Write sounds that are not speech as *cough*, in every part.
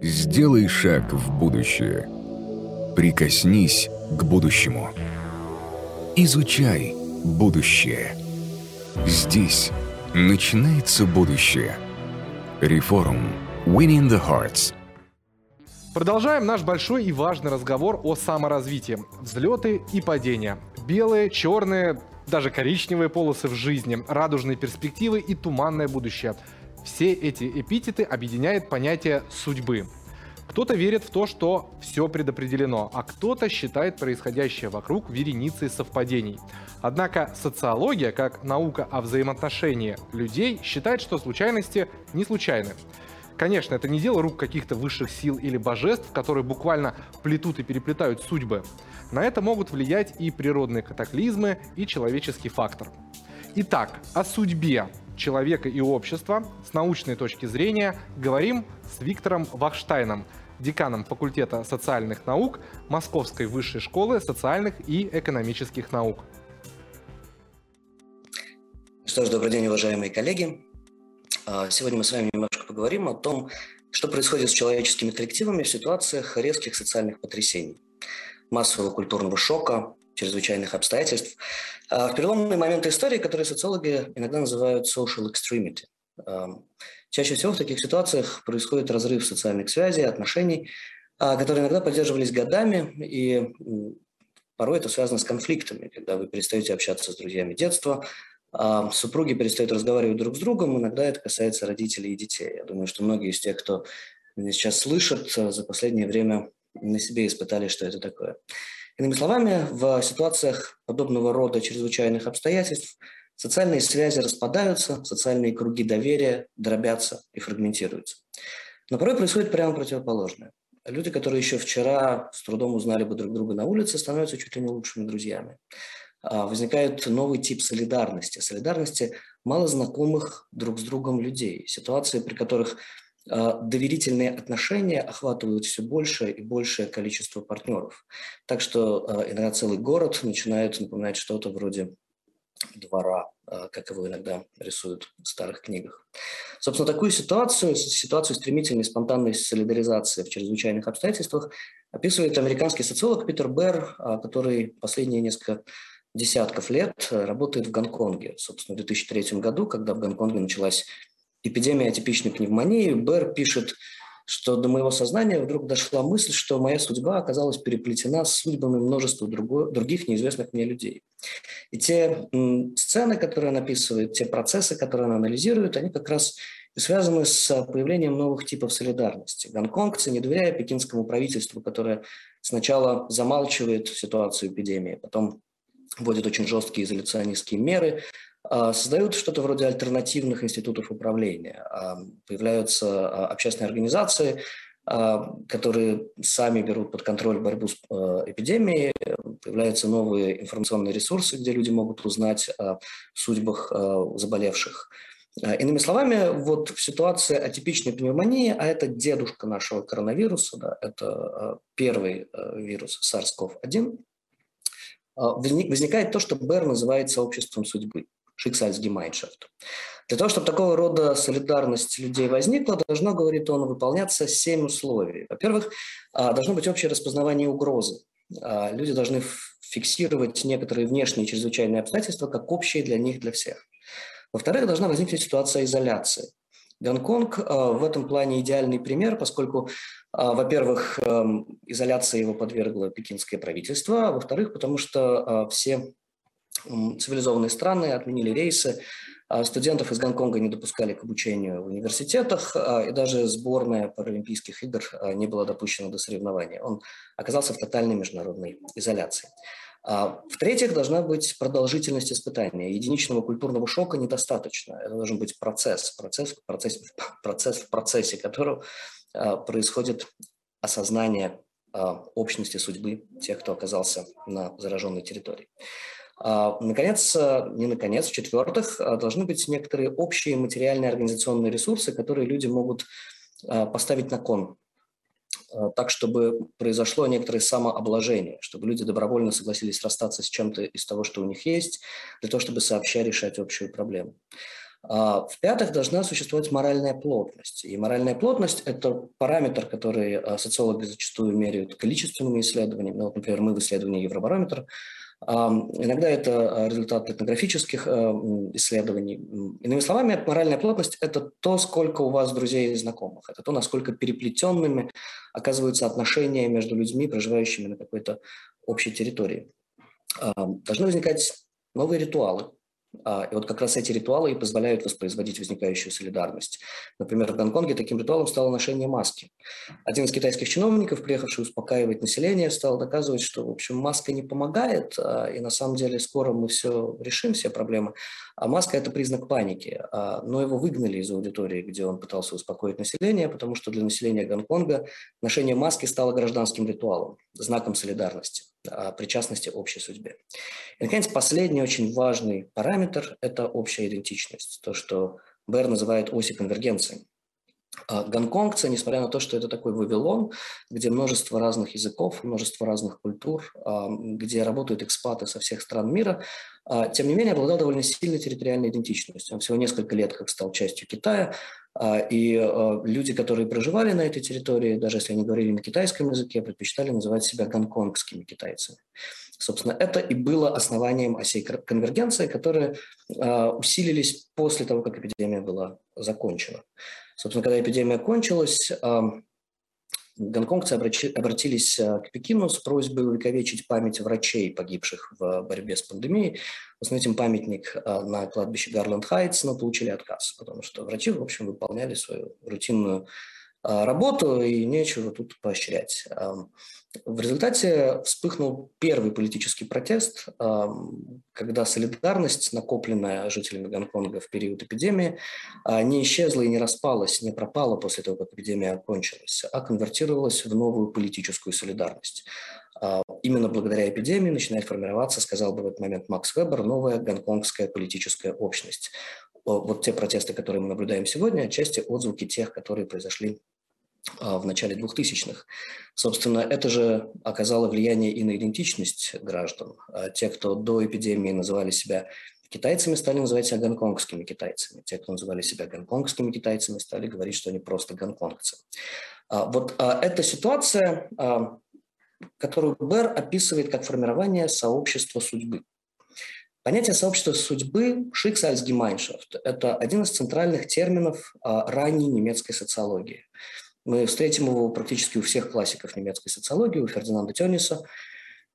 Сделай шаг в будущее. Прикоснись к будущему. Изучай будущее. Здесь начинается будущее. Реформ. Winning the Hearts. Продолжаем наш большой и важный разговор о саморазвитии. Взлеты и падения. Белые, черные, даже коричневые полосы в жизни, радужные перспективы и туманное будущее. Все эти эпитеты объединяет понятие судьбы. Кто-то верит в то, что все предопределено, а кто-то считает происходящее вокруг вереницей совпадений. Однако социология, как наука о взаимоотношении людей, считает, что случайности не случайны. Конечно, это не дело рук каких-то высших сил или божеств, которые буквально плетут и переплетают судьбы. На это могут влиять и природные катаклизмы, и человеческий фактор. Итак, о судьбе человека и общества с научной точки зрения говорим с Виктором Вахштайном, деканом факультета социальных наук Московской высшей школы социальных и экономических наук. Что ж, добрый день, уважаемые коллеги. А, сегодня мы с вами немножко поговорим о том, что происходит с человеческими коллективами в ситуациях резких социальных потрясений, массового культурного шока, чрезвычайных обстоятельств. А, в переломные моменты истории, которые социологи иногда называют social extremity. А, чаще всего в таких ситуациях происходит разрыв социальных связей, отношений, которые иногда поддерживались годами, и порой это связано с конфликтами, когда вы перестаете общаться с друзьями детства, а супруги перестают разговаривать друг с другом, иногда это касается родителей и детей. Я думаю, что многие из тех, кто меня сейчас слышат, за последнее время на себе испытали, что это такое. Иными словами, в ситуациях подобного рода чрезвычайных обстоятельств социальные связи распадаются, социальные круги доверия дробятся и фрагментируются. Но порой происходит прямо противоположное. Люди, которые еще вчера с трудом узнали бы друг друга на улице, становятся чуть ли не лучшими друзьями. А, возникает новый тип солидарности. Солидарности малознакомых друг с другом людей. Ситуации, при которых доверительные отношения охватывают все большее и большее количество партнеров. Так что а, иногда целый город начинает напоминать что-то вроде двора, как его иногда рисуют в старых книгах. Собственно, такую ситуацию, ситуацию стремительной спонтанной солидаризации в чрезвычайных обстоятельствах описывает американский социолог Питер Берр, который последние несколько десятков лет работает в Гонконге. Собственно, в 2003 году, когда в Гонконге началась эпидемия атипичной пневмонии, Бэр пишет, что до моего сознания вдруг дошла мысль, что моя судьба оказалась переплетена с судьбами множества другой, других неизвестных мне людей. И те м, сцены, которые он описывает, те процессы, которые он анализирует, они как раз связаны с появлением новых типов солидарности. Гонконгцы, не доверяя пекинскому правительству, которое сначала замалчивает ситуацию эпидемии, потом вводят очень жесткие изоляционистские меры, а, создают что-то вроде альтернативных институтов управления. А, появляются а, общественные организации, которые сами берут под контроль борьбу с эпидемией, появляются новые информационные ресурсы, где люди могут узнать о судьбах заболевших. Иными словами, вот в ситуации атипичной пневмонии, а это дедушка нашего коронавируса, да, это первый вирус SARS-CoV-1, а, возникает то, что Бер называет сообществом судьбы, Schicksalsgemeinschaft. Для того, чтобы такого рода солидарность людей возникла, должно, говорит он, выполняться семь условий. Во-первых, а, должно быть общее распознавание угрозы. А, люди должны фиксировать некоторые внешние чрезвычайные обстоятельства как общие для них, для всех. Во-вторых, должна возникнуть ситуация изоляции. Гонконг в этом плане идеальный пример, поскольку а, во-первых, эм, изоляция его подвергло пекинское правительство, а во-вторых, потому что а, все цивилизованные страны отменили рейсы, а студентов из Гонконга не допускали к обучению в университетах, и даже сборная Паралимпийских игр не была допущена до соревнований. Он оказался в тотальной международной изоляции. В-третьих, должна быть продолжительность испытания. Единичного культурного шока недостаточно. Это должен быть процесс, процесс, процесс, *laughs* процесс в процессе которого а, происходит осознание а, общности судьбы тех, кто оказался на зараженной территории. А, наконец, не наконец, в-четвертых, должны быть некоторые общие материальные организационные ресурсы, которые люди могут поставить на кон, так, чтобы произошло некоторое самообложение, чтобы люди добровольно согласились расстаться с чем-то из того, что у них есть, для того, чтобы сообща решать общую проблему. А, в-пятых, должна существовать моральная плотность. И моральная плотность – это параметр, который социологи зачастую меряют количественными исследованиями. Ну, вот, например, мы в исследовании Евробарометр Иногда это результат этнографических исследований. Иными словами, моральная плотность – это то, сколько у вас друзей и знакомых. Это то, насколько переплетенными оказываются отношения между людьми, проживающими на какой-то общей территории. Должны возникать новые ритуалы, и вот как раз эти ритуалы и позволяют воспроизводить возникающую солидарность. Например, в Гонконге таким ритуалом стало ношение маски. Один из китайских чиновников, приехавший успокаивать население, стал доказывать, что, в общем, маска не помогает, а, и на самом деле скоро мы все решим, все проблемы. А маска – это признак паники. А, но его выгнали из аудитории, где он пытался успокоить население, потому что для населения Гонконга ношение маски стало гражданским ритуалом, знаком солидарности причастности общей судьбе. И, наконец, последний очень важный параметр – это общая идентичность, то, что Бэр называет оси конвергенции. А гонконгцы, несмотря на то, что это такой Вавилон, где множество разных языков, множество разных культур, а, где работают экспаты со всех стран мира, а, тем не менее обладал довольно сильной территориальной идентичностью. Он всего несколько лет как стал частью Китая, и люди, которые проживали на этой территории, даже если они говорили на китайском языке, предпочитали называть себя гонконгскими китайцами. Собственно, это и было основанием осей конвергенции, которые усилились после того, как эпидемия была закончена. Собственно, когда эпидемия кончилась, гонконгцы обратились э, к Пекину с просьбой увековечить память врачей, погибших в борьбе с пандемией. Установить памятник э, на кладбище Гарленд Хайтс, но получили отказ, потому что врачи, в общем, выполняли свою рутинную э, работу, и нечего тут поощрять. В результате вспыхнул первый политический протест, когда солидарность, накопленная жителями Гонконга в период эпидемии, а, не исчезла и не распалась, не пропала после того, как эпидемия окончилась, а конвертировалась в новую политическую солидарность. А, именно благодаря эпидемии начинает формироваться, сказал бы в этот момент Макс Вебер, новая гонконгская политическая общность. Вот те протесты, которые мы наблюдаем сегодня, отчасти отзвуки тех, которые произошли в начале 2000-х. Собственно, это же оказало влияние и на идентичность граждан. А те, кто до эпидемии называли себя китайцами, стали называть себя гонконгскими китайцами. Те, кто называли себя гонконгскими китайцами, стали говорить, что они просто гонконгцы. А, вот эта ситуация, которую Бер описывает как формирование сообщества судьбы. Понятие сообщества судьбы Schicksalsgemeinschaft – это один из центральных терминов ранней немецкой социологии. Мы встретим его практически у всех классиков немецкой социологии, у Фердинанда Тёниса,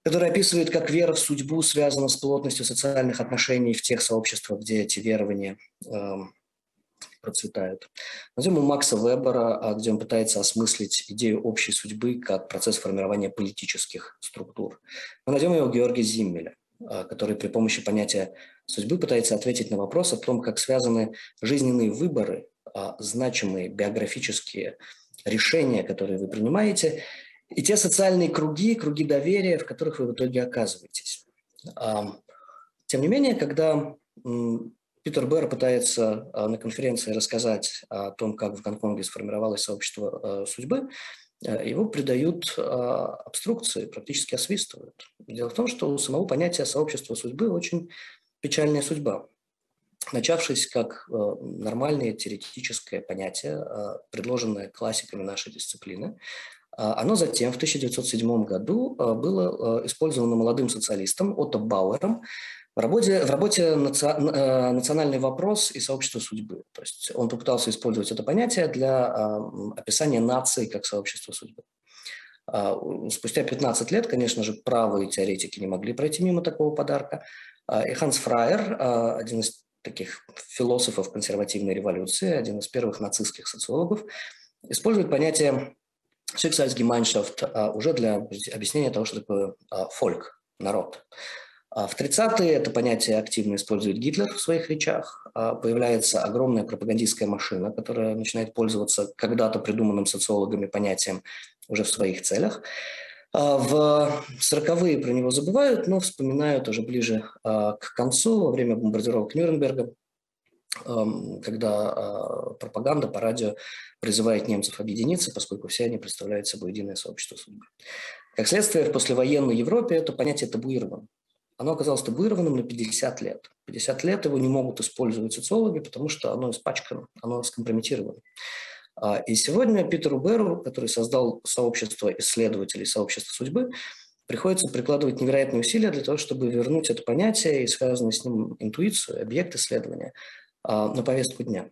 который описывает, как вера в судьбу связана с плотностью социальных отношений в тех сообществах, где эти верования э, процветают. Затем у Макса Вебера, а, где он пытается осмыслить идею общей судьбы как процесс формирования политических структур. Мы найдем его Георгия Зиммеля, а, который при помощи понятия судьбы пытается ответить на вопрос о том, как связаны жизненные выборы, а, значимые биографические решения, которые вы принимаете, и те социальные круги, круги доверия, в которых вы в итоге оказываетесь. Тем не менее, когда Питер Берр пытается а, на конференции рассказать о том, как в Гонконге сформировалось сообщество а, судьбы, а, его придают обструкции, практически освистывают. Дело в том, что у самого понятия сообщества судьбы очень печальная судьба начавшись как э, нормальное теоретическое понятие, э, предложенное классиками нашей дисциплины, а, оно затем в 1907 году э, было использовано молодым социалистом Отто Бауэром в работе, в работе «Национальный вопрос и сообщество судьбы». То есть он попытался использовать это понятие для описания нации как сообщества судьбы. Спустя 15 лет, конечно же, правые теоретики не могли пройти мимо такого подарка. И Ханс Фраер, один из таких философов консервативной революции, один из первых нацистских социологов, использует понятие а, уже для объяснения того, что такое а, фольк, народ. А в 30-е это понятие активно использует Гитлер в своих речах. Появляется огромная пропагандистская машина, которая начинает пользоваться когда-то придуманным социологами понятием уже в своих целях. А, в 40-е про него забывают, но вспоминают уже ближе а, к концу, во время бомбардировок Нюрнберга, когда а, пропаганда по радио призывает немцев объединиться, поскольку все они представляют собой единое сообщество судьбы. Как следствие, в послевоенной Европе это понятие табуировано. оно оказалось табуированным на 50 лет. 50 лет его не могут использовать социологи, потому что оно испачкано, оно скомпрометировано. А, и сегодня Питеру Беру, который создал сообщество исследователей, сообщество судьбы, приходится прикладывать невероятные усилия для того, чтобы вернуть это понятие и связанную с ним интуицию, объект исследования а, на повестку дня.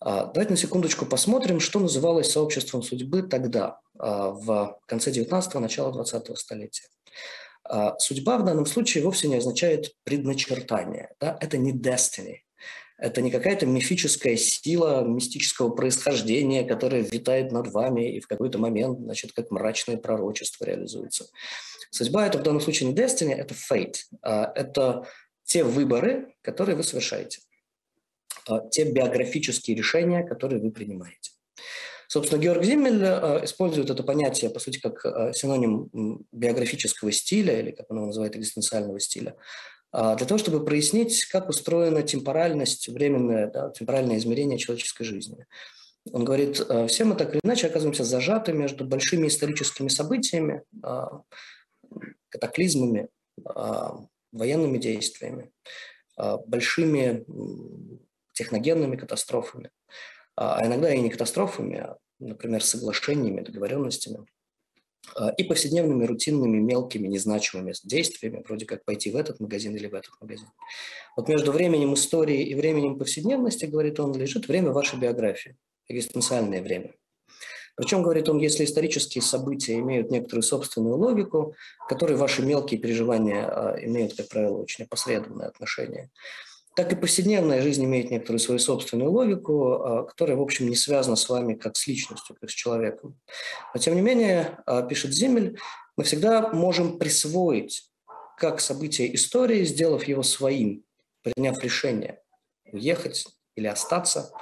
А, давайте на секундочку посмотрим, что называлось сообществом судьбы тогда, в конце 19-го, начало 20-го столетия. Судьба в данном случае вовсе не означает предначертание. Да? Это не destiny, это не какая-то мифическая сила мистического происхождения, которая витает над вами и в какой-то момент, значит, как мрачное пророчество реализуется. Судьба – это в данном случае не destiny, это fate. А это те выборы, которые вы совершаете. А те биографические решения, которые вы принимаете. Собственно, Георг Зиммель э, использует это понятие, по сути, как синоним биографического стиля, или как он его называет, экзистенциального стиля, а, для того, чтобы прояснить, как устроена темпоральность, временное, да, темпоральное измерение человеческой жизни. Он говорит, «А, все мы так или иначе оказываемся зажаты между большими историческими событиями, а, катаклизмами, военными действиями, большими техногенными катастрофами, а иногда и не катастрофами, а, например, соглашениями, договоренностями – а, и повседневными, рутинными, мелкими, незначимыми действиями, вроде как пойти в этот магазин или в этот магазин. Вот между временем истории и временем повседневности, говорит он, лежит время вашей биографии, экзистенциальное время. Причем, говорит он, если исторические события имеют некоторую собственную логику, к которой ваши мелкие переживания а, имеют, как правило, очень опосредованное отношение, так и повседневная жизнь имеет некоторую свою собственную логику, а, которая, в общем, не связана с вами как с личностью, как с человеком. Но, тем не менее, а, пишет Земель, мы всегда можем присвоить как событие истории, сделав его своим, приняв решение уехать или остаться,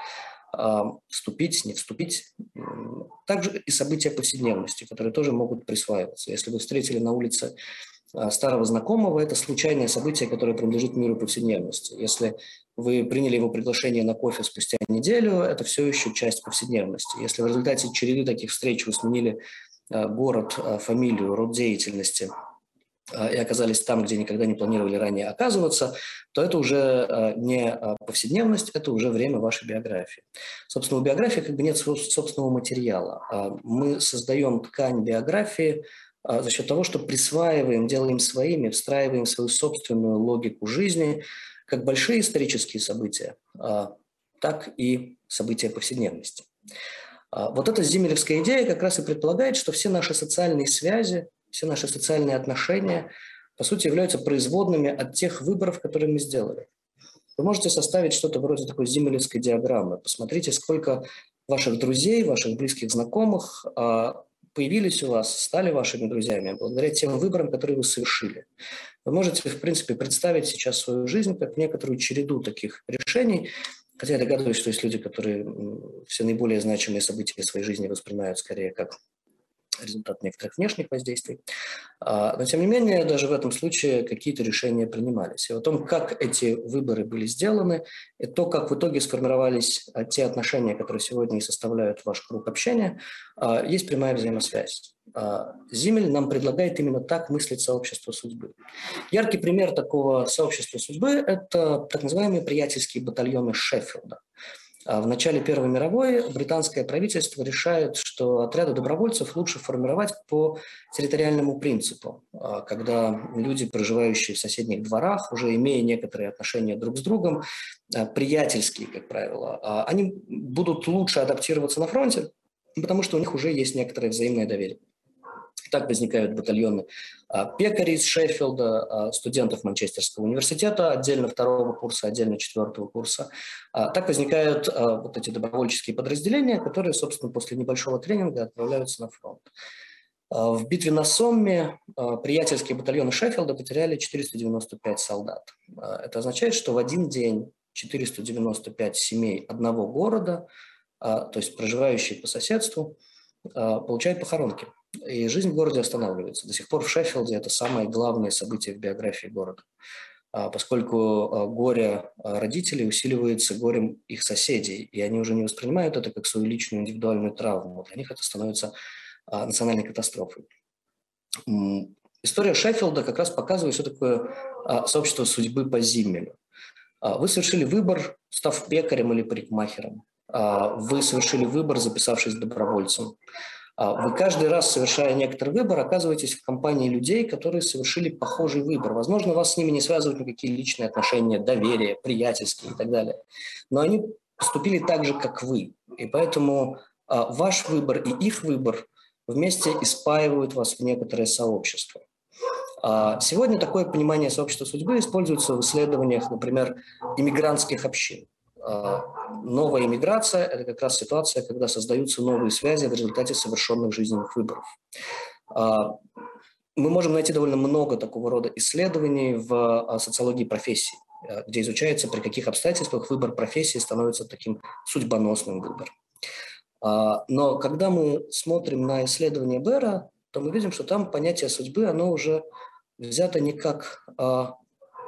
а, вступить, не вступить. Также и события повседневности, которые тоже могут присваиваться. Если вы встретили на улице старого знакомого – это случайное событие, которое принадлежит миру повседневности. Если вы приняли его приглашение на кофе спустя неделю, это все еще часть повседневности. Если в результате череды таких встреч вы сменили а, город, а, фамилию, род деятельности и оказались там, где никогда не планировали ранее оказываться, то это уже не повседневность, это уже время вашей биографии. Собственно, у биографии как бы нет собственного материала. Мы создаем ткань биографии – за счет того, что присваиваем, делаем своими, встраиваем свою собственную логику жизни, как большие исторические события, а, так и события повседневности. А, вот эта зимелевская идея как раз и предполагает, что все наши социальные связи, все наши социальные отношения, по сути, являются производными от тех выборов, которые мы сделали. Вы можете составить что-то вроде такой зимелевской диаграммы. Посмотрите, сколько ваших друзей, ваших близких знакомых появились у вас, стали вашими друзьями благодаря тем выборам, которые вы совершили. Вы можете, в принципе, представить сейчас свою жизнь как некоторую череду таких решений, хотя я догадываюсь, что есть люди, которые все наиболее значимые события своей жизни воспринимают скорее как результат некоторых внешних воздействий. А, но, тем не менее, даже в этом случае какие-то решения принимались. И о том, как эти выборы были сделаны, и то, как в итоге сформировались а, те отношения, которые сегодня и составляют ваш круг общения, а, есть прямая взаимосвязь. Зимель нам предлагает именно так мыслить сообщество судьбы. Яркий пример такого сообщества судьбы – это так называемые приятельские батальоны Шеффилда. А в начале Первой мировой британское правительство решает, что отряды добровольцев лучше формировать по территориальному принципу, а, когда люди, проживающие в соседних дворах, уже имея некоторые отношения друг с другом, а, приятельские, как правило, они будут лучше адаптироваться на фронте, потому что у них уже есть некоторое взаимное доверие. Так возникают батальоны а, пекарей из Шеффилда, а, студентов Манчестерского университета, отдельно второго курса, отдельно четвертого курса. А, так возникают вот эти добровольческие подразделения, которые, собственно, после небольшого тренинга отправляются на фронт. В битве на Сомме приятельские батальоны Шеффилда потеряли 495 солдат. Это означает, что в один день 495 семей одного города, то есть проживающие по соседству, получают похоронки и жизнь в городе останавливается. До сих пор в Шеффилде это самое главное событие в биографии города, а, поскольку а, горе а, родителей усиливается горем их соседей, и они уже не воспринимают это как свою личную индивидуальную травму. Для них это становится национальной катастрофой. История Шеффилда как раз показывает, что такое сообщество судьбы по Зиммелю. Вы совершили выбор, став пекарем или парикмахером. Вы совершили выбор, записавшись добровольцем. А, вы каждый раз, совершая некоторый выбор, оказываетесь в компании людей, которые совершили похожий выбор. Возможно, вас с ними не связывают никакие личные отношения, доверие, приятельские и так далее. Но они поступили так же, как вы. И поэтому ваш выбор и их выбор вместе испаивают вас в некоторое сообщество. Сегодня такое понимание сообщества судьбы используется в исследованиях, например, иммигрантских общин. А, новая иммиграция – это как раз ситуация, когда создаются новые связи в результате совершенных жизненных выборов. А, мы можем найти довольно много такого рода исследований в а, социологии профессий, где изучается, при каких обстоятельствах выбор профессии становится таким судьбоносным выбором. Но когда мы смотрим на исследование Бера, то мы видим, что там понятие судьбы, оно уже взято не как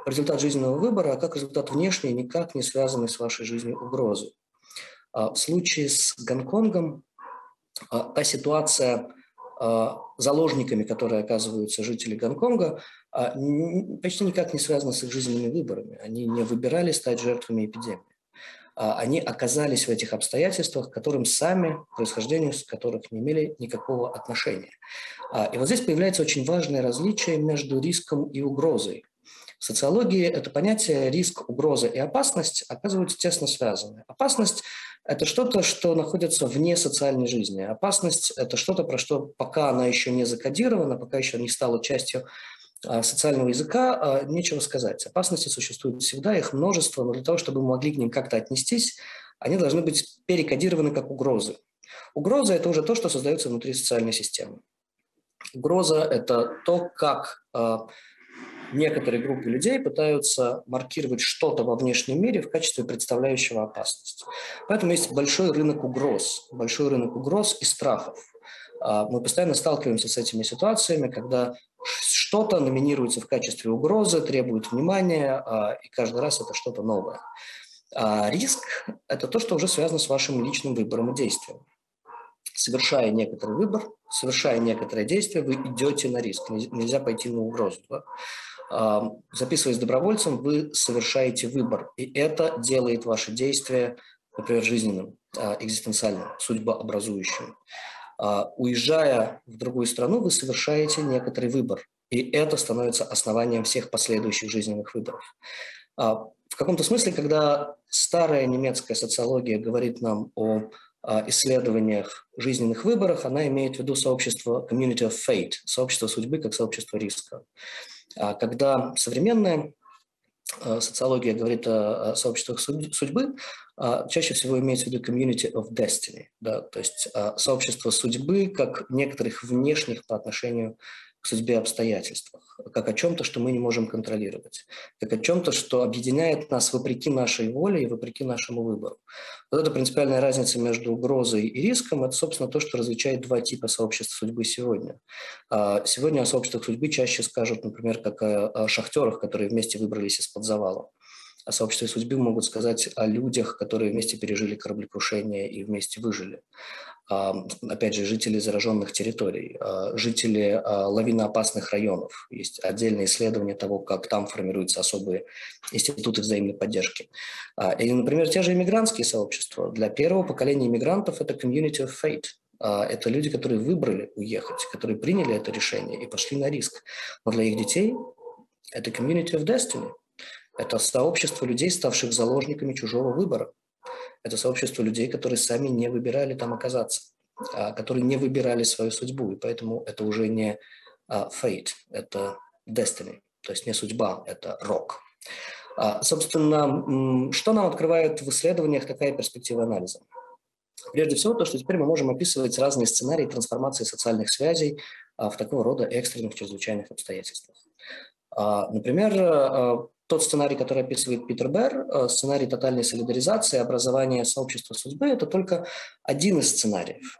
результат жизненного выбора, а как результат внешний, никак не связанный с вашей жизнью угрозы. А в случае с Гонконгом а, та ситуация а, заложниками, которые оказываются жители Гонконга, почти никак не связана с их жизненными выборами. Они не выбирали стать жертвами эпидемии. Они оказались в этих обстоятельствах, к которым сами, происхождению с которых не имели никакого отношения. И вот здесь появляется очень важное различие между риском и угрозой. В социологии это понятие риск, угроза и опасность оказываются тесно связаны. Опасность – это что-то, что находится вне социальной жизни. Опасность – это что-то, про что пока она еще не закодирована, пока еще не стала частью а, социального языка, а, нечего сказать. Опасности существуют всегда, их множество, но для того, чтобы мы могли к ним как-то отнестись, они должны быть перекодированы как угрозы. Угроза – это уже то, что создается внутри социальной системы. Угроза – это то, как а, некоторые группы людей пытаются маркировать что-то во внешнем мире в качестве представляющего опасность. Поэтому есть большой рынок угроз, большой рынок угроз и страхов. А, мы постоянно сталкиваемся с этими ситуациями, когда что-то номинируется в качестве угрозы, требует внимания, а, и каждый раз это что-то новое. А риск – это то, что уже связано с вашим личным выбором и действием. Совершая некоторый выбор, совершая некоторое действие, вы идете на риск. Нельзя пойти на угрозу. Записываясь добровольцем, вы совершаете выбор. И это делает ваши действия, например, жизненным, а, экзистенциальным, судьбообразующим. А, уезжая в другую страну, вы совершаете некоторый выбор. И это становится основанием всех последующих жизненных выборов. А, в каком-то смысле, когда старая немецкая социология говорит нам о исследованиях жизненных выборах, она имеет в виду сообщество community of fate, сообщество судьбы как сообщество риска. А когда современная э, социология говорит о сообществах судьбы, а, чаще всего имеется в виду community of destiny, да, то есть а, сообщество судьбы как некоторых внешних по отношению к судьбе обстоятельствах, как о чем-то, что мы не можем контролировать, как о чем-то, что объединяет нас вопреки нашей воле и вопреки нашему выбору. Вот эта принципиальная разница между угрозой и риском – это, собственно, то, что различает два типа сообществ судьбы сегодня. А, сегодня о сообществах судьбы чаще скажут, например, как о шахтерах, которые вместе выбрались из-под завала о сообществе судьбы могут сказать о людях, которые вместе пережили кораблекрушение и вместе выжили. Опять же, жители зараженных территорий, а, жители а, лавиноопасных районов. Есть отдельные исследования того, как там формируются особые институты взаимной поддержки. А, или, например, те же иммигрантские сообщества. Для первого поколения иммигрантов это community of fate. Это люди, которые выбрали уехать, которые приняли это решение и пошли на риск. Но для их детей это community of destiny – это сообщество людей, ставших заложниками чужого выбора. Это сообщество людей, которые сами не выбирали там оказаться, а которые не выбирали свою судьбу. И поэтому это уже не а, fate, это destiny. То есть не судьба, это рок. А, собственно, что нам открывает в исследованиях такая перспектива анализа? Прежде всего, то, что теперь мы можем описывать разные сценарии трансформации социальных связей в такого рода экстренных чрезвычайных обстоятельствах. Например, тот сценарий, который описывает Питер Берр, э, сценарий тотальной солидаризации, образования сообщества судьбы, это только один из сценариев.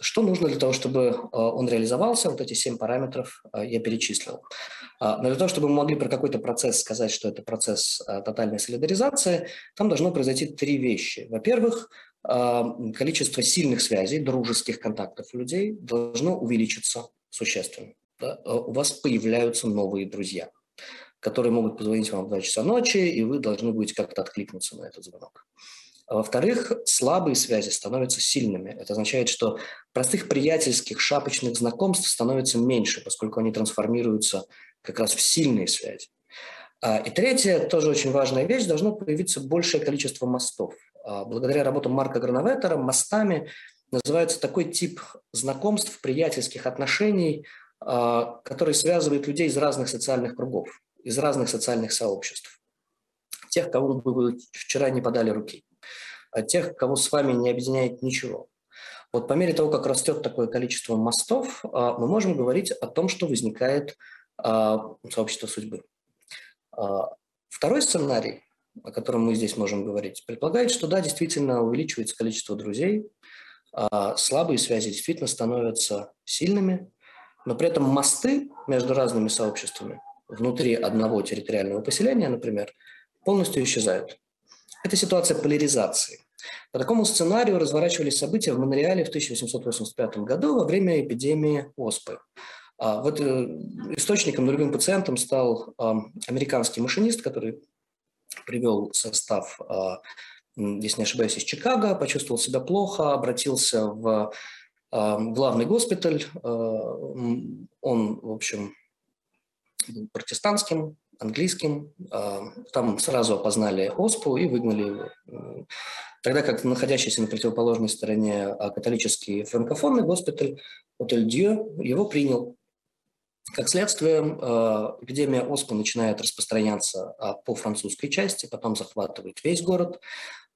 Что нужно для того, чтобы э, он реализовался? Вот эти семь параметров э, я перечислил. Но для того, чтобы мы могли про какой-то процесс сказать, что это процесс тотальной солидаризации, там должно произойти три вещи. Во-первых, количество сильных связей, дружеских контактов людей должно увеличиться существенно. у вас появляются новые друзья, которые могут позвонить вам в 2 часа ночи, и вы должны будете как-то откликнуться на этот звонок. А во-вторых, слабые связи становятся сильными. Это означает, что простых приятельских шапочных знакомств становится меньше, поскольку они трансформируются как раз в сильные связи. А, и третье, тоже очень важная вещь, должно появиться большее количество мостов. А, благодаря работам Марка Грановетера мостами называется такой тип знакомств, приятельских отношений, который связывает людей из разных социальных кругов, из разных социальных сообществ. Тех, бы вы вчера не подали руки тех, кого с вами не объединяет ничего. Вот по мере того, как растет такое количество мостов, а, мы можем говорить о том, что возникает а, сообщество судьбы. А, второй сценарий, о котором мы здесь можем говорить, предполагает, что да, действительно увеличивается количество друзей, слабые связи действительно становятся сильными, но при этом мосты между разными сообществами внутри одного территориального поселения, например, полностью исчезают. Это ситуация поляризации. По такому сценарию разворачивались события в Монреале в 1885 году во время эпидемии оспы. А вот э, источником, нулевым пациентом стал американский машинист, который привел состав, а, если не ошибаюсь, из Чикаго, почувствовал себя плохо, обратился в главный госпиталь. А, он, в общем, протестантским, английским. Там сразу опознали оспу и выгнали его. Тогда как находящийся на противоположной стороне а, католический франкофонный госпиталь Отель Дью его принял. Как следствие, а, эпидемия оспы начинает распространяться а, по французской части, потом захватывает весь город.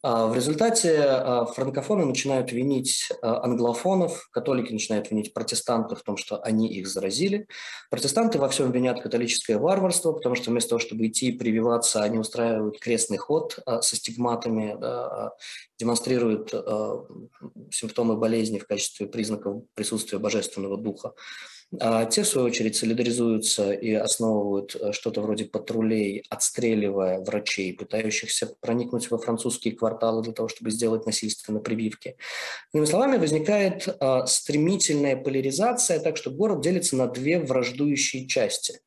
А, в результате а, франкофоны начинают винить а, англофонов, католики начинают винить протестантов в том, что они их заразили. Протестанты во всем винят католическое варварство, потому что вместо того, чтобы идти и прививаться, они устраивают крестный ход со стигматами, да, демонстрируют симптомы болезни в качестве признаков присутствия божественного духа. А те, в свою очередь, солидаризуются и основывают э, что-то вроде патрулей, отстреливая врачей, пытающихся проникнуть во французские кварталы для того, чтобы сделать насильственные прививки. Иными словами, возникает а, стремительная поляризация, так что город делится на две враждующие части.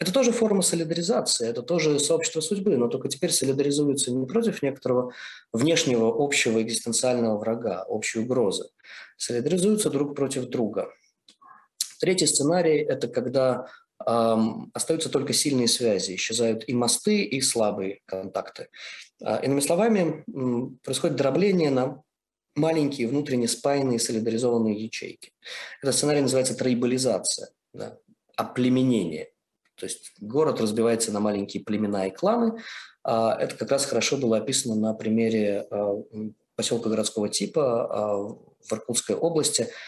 Это тоже форма солидаризации, это тоже сообщество судьбы, но только теперь солидаризуются не против некоторого внешнего общего экзистенциального врага, общей угрозы. Солидаризуются друг против друга – Третий сценарий – это когда эм, остаются только сильные связи, исчезают и мосты, и слабые контакты. Э, иными словами, э, происходит дробление на маленькие внутренне спаянные солидаризованные ячейки. Этот сценарий называется троибализация, да, оплеменение. То есть город разбивается на маленькие племена и кланы. А, это как раз хорошо было описано на примере э, поселка городского типа а, в Иркутской области –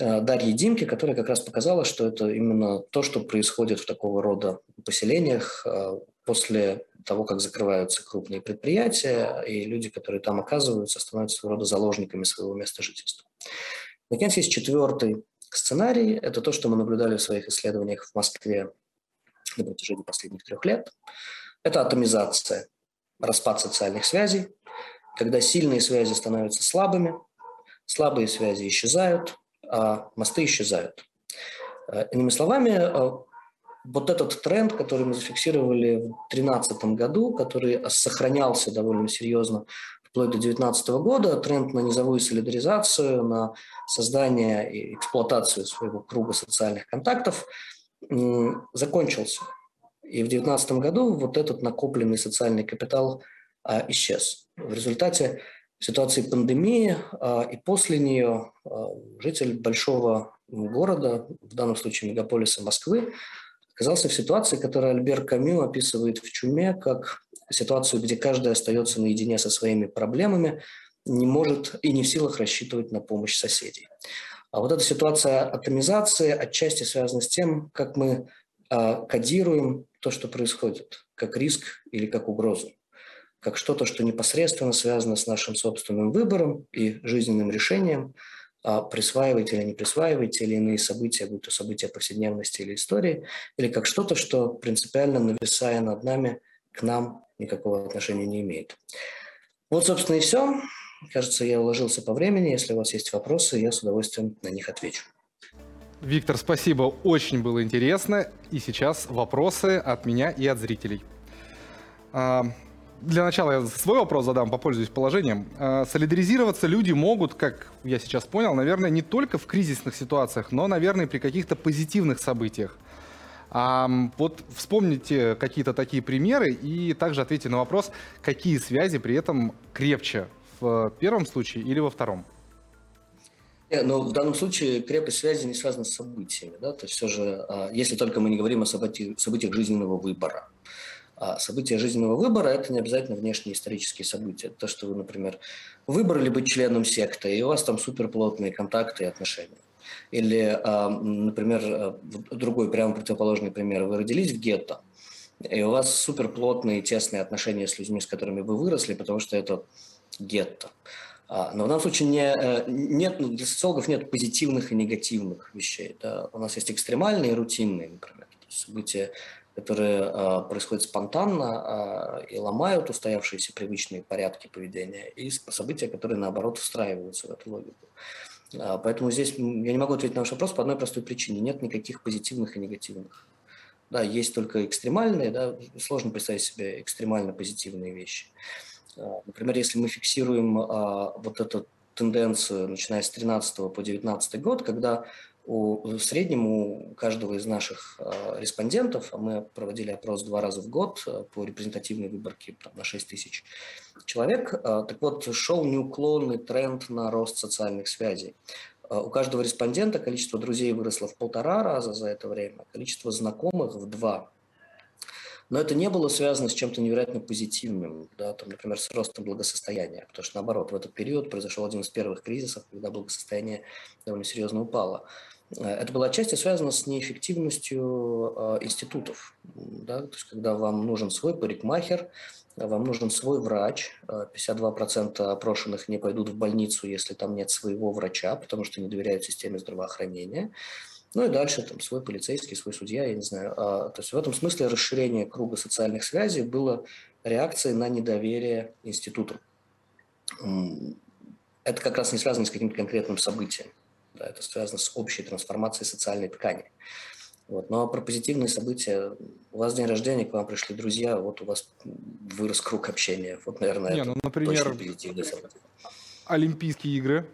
Дарьи Димки, которая как раз показала, что это именно то, что происходит в такого рода поселениях э, после того, как закрываются крупные предприятия, и люди, которые там оказываются, становятся своего рода заложниками своего места жительства. Наконец, есть четвертый сценарий. Это то, что мы наблюдали в своих исследованиях в Москве на протяжении последних трех лет. Это атомизация, распад социальных связей, когда сильные связи становятся слабыми, слабые связи исчезают, а мосты исчезают. Э, иными словами, э, вот этот тренд, который мы зафиксировали в 2013 году, который сохранялся довольно серьезно вплоть до 2019 года, тренд на низовую солидаризацию, на создание и эксплуатацию своего круга социальных контактов, закончился. И в 2019 году вот этот накопленный социальный капитал а, исчез. В результате ситуации пандемии, а, и после нее а, житель большого города, в данном случае мегаполиса Москвы, оказался в ситуации, которую Альбер Камю описывает в «Чуме» как ситуацию, где каждый остается наедине со своими проблемами, не может и не в силах рассчитывать на помощь соседей. А вот эта ситуация атомизации отчасти связана с тем, как мы а, кодируем то, что происходит, как риск или как угрозу как что-то, что непосредственно связано с нашим собственным выбором и жизненным решением, а присваивать или не присваивать те или иные события, будь то события повседневности или истории, или как что-то, что принципиально нависая над нами, к нам никакого отношения не имеет. Вот, собственно, и все. Кажется, я уложился по времени. Если у вас есть вопросы, я с удовольствием на них отвечу. Виктор, спасибо, очень было интересно. И сейчас вопросы от меня и от зрителей. Для начала я свой вопрос задам, попользуюсь положением. А, солидаризироваться люди могут, как я сейчас понял, наверное, не только в кризисных ситуациях, но, наверное, при каких-то позитивных событиях. А, вот вспомните какие-то такие примеры и также ответьте на вопрос, какие связи при этом крепче в первом случае или во втором? Но в данном случае крепость связи не связана с событиями. Да? То есть все же, а, если только мы не говорим о событиях, событиях жизненного выбора. А события жизненного выбора – это не обязательно внешние исторические события. То, что вы, например, выбрали быть членом секты, и у вас там суперплотные контакты и отношения. Или, а, например, а, другой, прямо противоположный пример. Вы родились в гетто, и у вас суперплотные тесные отношения с людьми, с которыми вы выросли, потому что это гетто. А, но в данном случае не, э, нет, для социологов нет позитивных и негативных вещей. Да. У нас есть экстремальные и рутинные, например, события которые э, происходят спонтанно э, и ломают устоявшиеся привычные порядки поведения, и события, которые, наоборот, встраиваются в эту логику. Э, поэтому здесь я не могу ответить на ваш вопрос по одной простой причине. Нет никаких позитивных и негативных. Да, есть только экстремальные, да, сложно представить себе экстремально позитивные вещи. Например, если мы фиксируем вот эту тенденцию, начиная с 13 по 19 год, когда у, в среднем у каждого из наших э, респондентов, а мы проводили опрос два раза в год э, по репрезентативной выборке там, на 6 тысяч человек, э, так вот шел неуклонный тренд на рост социальных связей. Э, у каждого респондента количество друзей выросло в полтора раза за это время, количество знакомых в два. Но это не было связано с чем-то невероятно позитивным, да, там, например, с ростом благосостояния, потому что, наоборот, в этот период произошел один из первых кризисов, когда благосостояние довольно серьезно упало. Это было отчасти связано с неэффективностью э, институтов. Да? То есть, когда вам нужен свой парикмахер, вам нужен свой врач. 52% э, опрошенных не пойдут в больницу, если там нет своего врача, потому что не доверяют системе здравоохранения. Ну и дальше там свой полицейский, свой судья, я не знаю. А, то есть в этом смысле расширение круга социальных связей было реакцией на недоверие институту. Это как раз не связано с каким-то конкретным событием. Да, это связано с общей трансформацией социальной ткани. Вот. Но про позитивные события. У вас день рождения, к вам пришли друзья, вот у вас вырос круг общения. Вот, наверное, не, это ну, например, позитивные события. Олимпийские игры.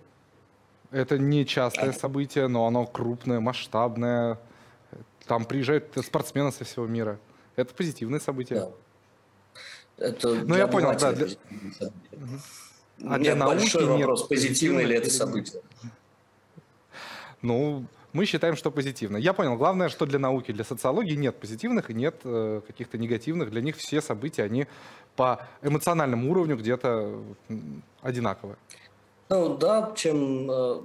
Это не частое а... событие, но оно крупное, масштабное. Там приезжают спортсмены со всего мира. Это позитивное событие. Да. Это ну, я понял, да. Для... А для науки большой вопрос, нет, позитивное ли это событие. Ну, мы считаем, что позитивно. Я понял, главное, что для науки, для социологии нет позитивных и нет э, каких-то негативных. Для них все события, они по эмоциональному уровню где-то одинаковые. Ну да, чем, э,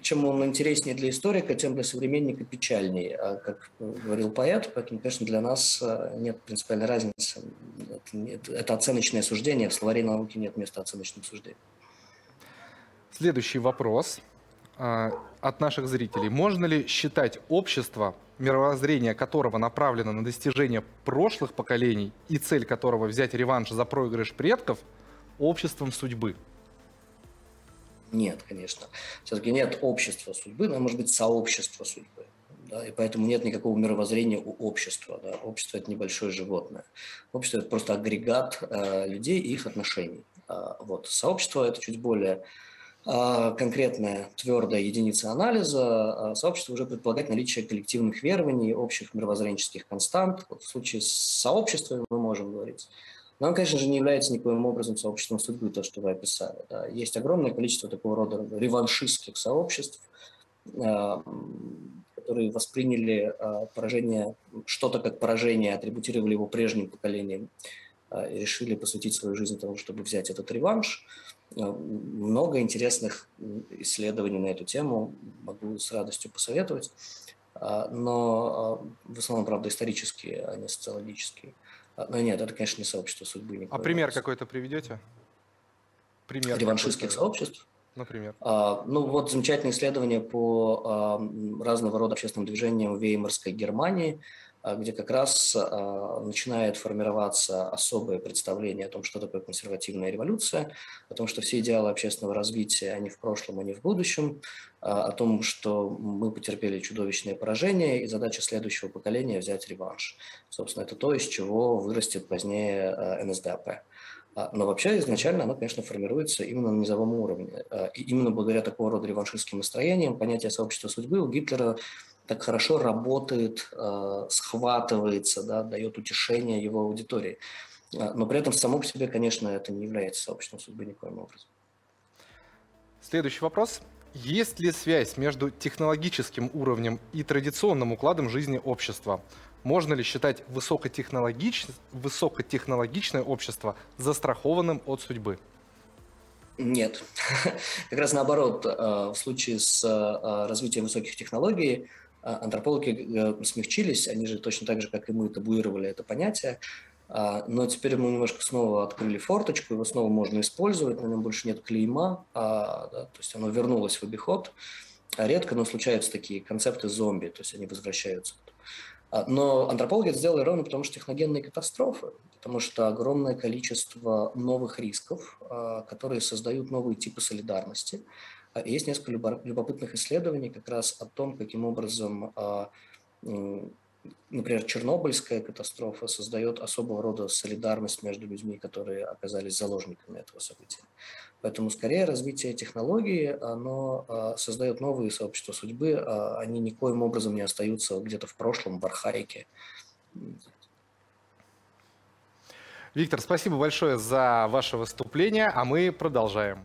чем он интереснее для историка, тем для современника печальнее, а, как говорил поэт, поэтому, конечно, для нас э, нет принципиальной разницы. Это, нет, это оценочное суждение, в словаре науки нет места оценочным суждениям. Следующий вопрос. От наших зрителей. Можно ли считать общество, мировоззрение которого направлено на достижение прошлых поколений и цель которого взять реванш за проигрыш предков, обществом судьбы? Нет, конечно. Все-таки нет общества судьбы, но может быть сообщество судьбы. Да, и поэтому нет никакого мировоззрения у общества. Да. Общество – это небольшое животное. Общество – это просто агрегат э, людей и их отношений. А, вот. Сообщество – это чуть более конкретная твердая единица анализа, а, сообщество уже предполагает наличие коллективных верований, общих мировоззренческих констант. Вот в случае с сообществом мы можем говорить. Но он, конечно же, не является никоим образом сообществом судьбы, то, что вы описали. Да. Есть огромное количество такого рода реваншистских сообществ, а, которые восприняли поражение, что-то как поражение, атрибутировали его прежним поколением решили посвятить свою жизнь тому, чтобы взять этот реванш. Э, много интересных исследований на эту тему, могу с радостью посоветовать, а, но а, в основном, правда, исторические, а не социологические. А, но нет, это, конечно, не сообщество судьбы. А пример какой-то приведете? Пример Реваншистских сообществ? Например. А, ну, вот замечательное исследование по а, разного рода общественным движениям в Веймарской Германии. Где как раз начинает формироваться особое представление о том, что такое консервативная революция, о том, что все идеалы общественного развития, они в прошлом, они в будущем, о том, что мы потерпели чудовищное поражение, и задача следующего поколения – взять реванш. Собственно, это то, из чего вырастет позднее НСДАП. А, но вообще изначально она, конечно, формируется именно на низовом уровне. А, и именно благодаря такого рода реваншистским настроениям понятие сообщества судьбы у Гитлера так хорошо работает, а, схватывается, да, дает утешение его аудитории. Но при этом само по себе, конечно, это не является сообществом судьбы никоим образом. Следующий вопрос. Есть ли связь между технологическим уровнем и традиционным укладом жизни общества? Можно ли считать высокотехнологич... высокотехнологичное общество застрахованным от судьбы? Нет. *laughs* Как раз наоборот, э, в случае с э, развитием высоких технологий э, антропологи смягчились, они же точно так же, как и мы, табуировали это понятие, но теперь мы немножко снова открыли форточку, его снова можно использовать, на нем больше нет клейма, а, да, то есть оно вернулось в обиход. Редко, но случаются такие концепты зомби, то есть они возвращаются. А, но антропологи это сделали ровно потому, что техногенные катастрофы, потому что огромное количество новых рисков, а, которые создают новые типы солидарности. А, есть несколько любопытных исследований как раз о том, каким образом например, Чернобыльская катастрофа создает особого рода солидарность между людьми, которые оказались заложниками этого события. Поэтому скорее развитие технологий, оно а, создает новые сообщества судьбы, а они никоим образом не остаются где-то в прошлом, в архаике. Виктор, спасибо большое за ваше выступление, а мы продолжаем.